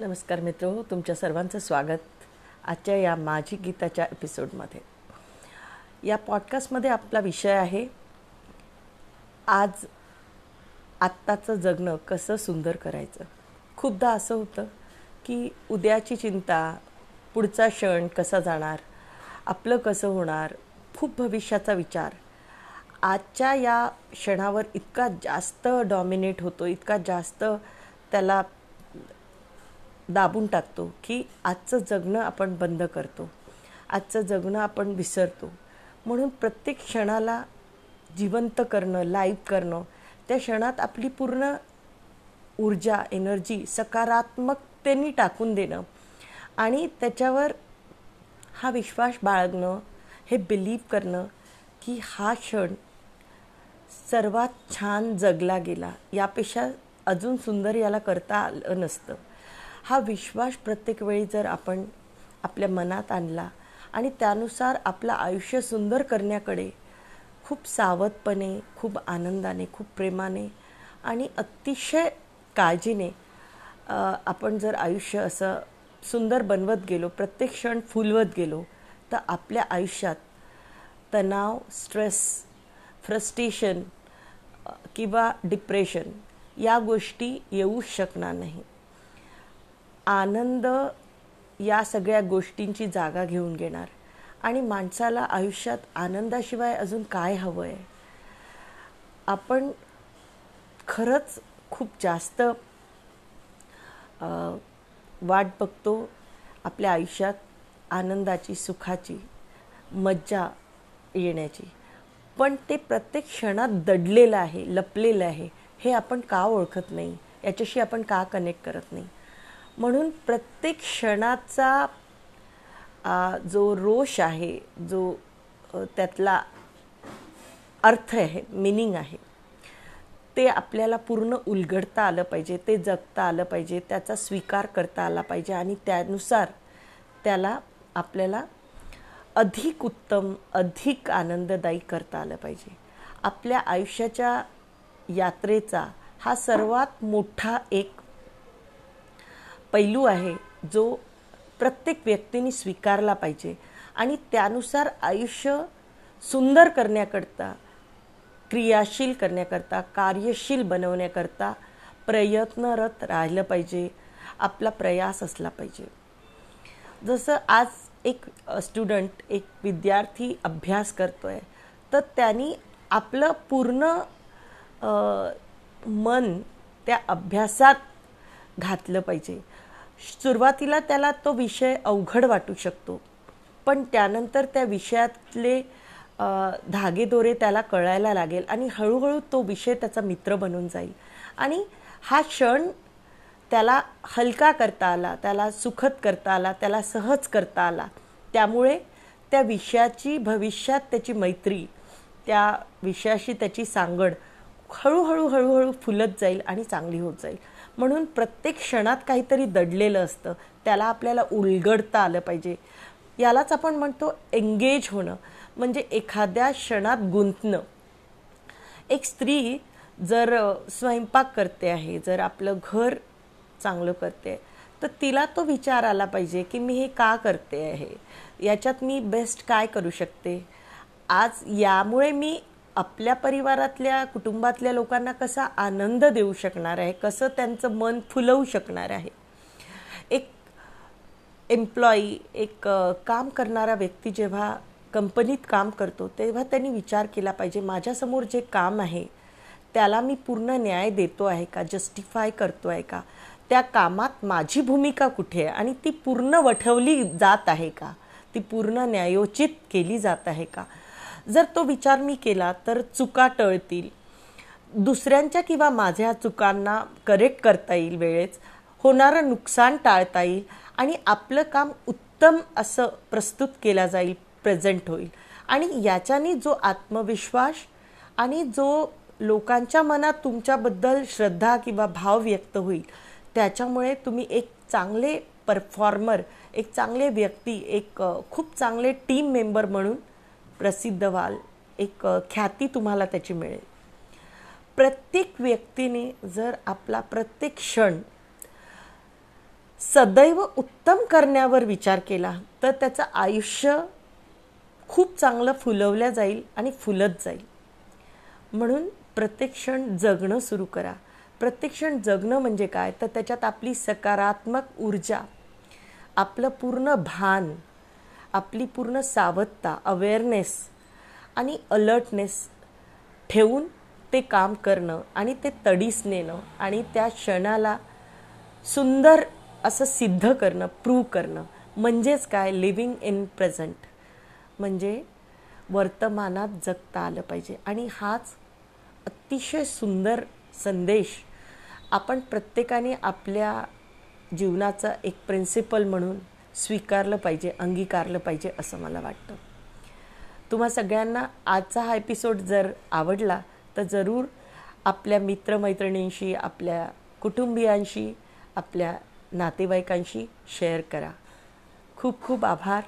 नमस्कार मित्र तुमच्या सर्वांचं स्वागत आजच्या या माझी गीताच्या एपिसोडमध्ये. या पॉडकास्टमध्ये आपला विषय आहे आज आत्ताचं जगणं कसं सुंदर करायचं. खूपदा असं होतं की उद्याची चिंता पुढचा क्षण कसा जाणार आपलं कसं होणार खूप भविष्याचा विचार. आजच्या या क्षणावर इतका जास्त डॉमिनेट होतो इतका जास्त त्याला दाबून टाकतो की आजचं जगणं आपण बंद करतो. आजचं जगणं आपण विसरतो. म्हणून प्रत्येक क्षणाला जिवंत करणं लाईव्ह करणं त्या क्षणात आपली पूर्ण ऊर्जा एनर्जी सकारात्मकतेने टाकून देणं. आणि त्याच्यावर हा विश्वास बाळगणं हे बिलीव करणं की हा क्षण सर्वात छान जगला गेला. यापेक्षा अजून सुंदर याला करता आलं नसतं. हा विश्वास प्रत्येक वेळी जर आपण आपल्या मनात आणला आणि त्यानुसार आपलं आयुष्य सुंदर करण्याकडे खूप सावधपणे खूप आनंदाने खूप प्रेमाने आणि अतिशय काळजीने आपण जर आयुष्य असं सुंदर बनवत गेलो प्रत्येक क्षण फुलवत गेलो तर आपल्या आयुष्यात तणाव स्ट्रेस फ्रस्ट्रेशन किंवा डिप्रेशन या गोष्टी येऊच शकणार नाही आनंद या सगळ्या गोष्टींची जागा घेऊन घेणार. आणि माणसाला आयुष्यात आनंदाशिवाय अजून काय हवं आहे आपण खरंच खूप जास्त वाट बघतो आपल्या आयुष्यात आनंदाची सुखाची मज्जा येण्याची. पण ते प्रत्येक क्षणात दडलेलं आहे लपलेलं आहे हे आपण का ओळखत नाही? याच्याशी आपण का कनेक्ट करत नाही? म्हणून प्रत्येक क्षणाचा जो रोष आहे जो त्यातला अर्थ आहे मिनिंग आहे ते आपल्याला पूर्ण उलगडता आलं पाहिजे ते जगता आलं पाहिजे त्याचा स्वीकार करता आला पाहिजे आणि त्यानुसार त्याला आपल्याला अधिक उत्तम अधिक आनंददायी करता आलं पाहिजे. आपल्या आयुष्याच्या यात्रेचा हा सर्वात मोठा एक पैलू आहे जो प्रत्येक व्यक्तीने स्वीकारला पाहिजे. आणि त्यानुसार आयुष्य सुंदर करण्याकरता क्रियाशील करण्याकरता कार्यशील बनवण्याकरता प्रयत्नरत राहिलं पाहिजे. आपला प्रयास असला पाहिजे. जसं आज एक स्टुडंट एक विद्यार्थी अभ्यास करतो आहे तर त्यांनी आपलं पूर्ण मन त्या अभ्यासात घातलं पाहिजे. सुरुवातीला त्याला तो विषय अवघड वाटू शकतो. पण त्यानंतर त्या विषयातले धागेदोरे त्याला कळायला लागेल आणि हळूहळू तो विषय त्याचा मित्र बनून जाईल. आणि हा क्षण त्याला हलका करता आला त्याला सुखद करता आला त्याला सहज करता आला. त्यामुळे त्या विषयाची भविष्यात त्याची मैत्री त्या विषयाशी त्याची सांगड हळूहळू हळूहळू फुलत जाईल आणि चांगली होत जाईल. म्हणून प्रत्येक क्षणात काहीतरी दडलेलं असतं. त्याला आपल्याला उलगडता आलं पाहिजे. यालाच आपण म्हणतो एंगेज होणं. म्हणजे एखाद्या क्षणात गुंतणं. एक स्त्री जर स्वयंपाक करते आहे जर आपलं घर चांगलं करते तर तिला तो विचार आला पाहिजे की मी हे का करते आहे? याच्यात मी बेस्ट काय करू शकते? आज यामुळे मी आपल्या परिवारातल्या कुटुंबातल्या लोकांना कसा आनंद देऊ शकणार आहे? कसं त्यांचं मन फुलवू शकणार आहे? एक एम्प्लॉई एक काम करणारा व्यक्ती जेव्हा कंपनीत काम करतो तेव्हा त्यांनी विचार केला पाहिजे माझ्यासमोर जे काम आहे त्याला मी पूर्ण न्याय देतो आहे का? जस्टिफाय करतो आहे का? त्या कामात माझी भूमिका कुठे आहे? आणि ती पूर्ण वठवली जात आहे का? ती पूर्ण न्यायोचित केली जात आहे का? जर तो विचार मी केला तर चुका टळतील. दुसऱ्यांच्या किंवा माझ्या चुकांना करेक्ट करता येईल वेळेच होणारं नुकसान टाळता येईल आणि आपलं काम उत्तम असं प्रस्तुत केला जाईल प्रेझेंट होईल. आणि याच्याने जो आत्मविश्वास आणि जो लोकांच्या मनात तुमच्याबद्दल श्रद्धा किंवा भाव व्यक्त होईल त्याच्यामुळे तुम्ही एक चांगले परफॉर्मर एक चांगले व्यक्ती एक खूप चांगले टीम मेंबर म्हणून प्रसिद्ध व्हाल एक ख्याती तुम्हाला त्याची मिळेल. प्रत्येक व्यक्तीने जर आपला प्रत्येक क्षण सदैव उत्तम करण्यावर विचार केला तर त्याचं आयुष्य खूप चांगलं फुलवल्या जाईल आणि फुलत जाईल. म्हणून प्रत्येक क्षण जगणं सुरू करा. प्रत्येक क्षण जगणं म्हणजे काय? तर त्याच्यात आपली सकारात्मक ऊर्जा आपलं पूर्ण भान आपली पूर्ण सावधता अवेअरनेस आणि अलर्टनेस ठेवून ते काम करणं आणि ते तडीस नेणं आणि त्या क्षणाला सुंदर असं सिद्ध करणं प्रूव्ह करणं. म्हणजेच काय? लिव्हिंग इन प्रेझेंट म्हणजे वर्तमानात जगता आलं पाहिजे. आणि हाच अतिशय सुंदर संदेश आपण प्रत्येकाने आपल्या जीवनाचा एक प्रिन्सिपल म्हणून स्वीकारलं पाहिजे अंगीकारलं पाहिजे असं मला वाटतं. तुम्हा सगळ्यांना आजचा हा एपिसोड जर आवडला तर जरूर आपल्या मित्रमैत्रिणींशी आपल्या कुटुंबियांशी आपल्या नातेवाईकांशी शेअर करा. खूप खूप आभार.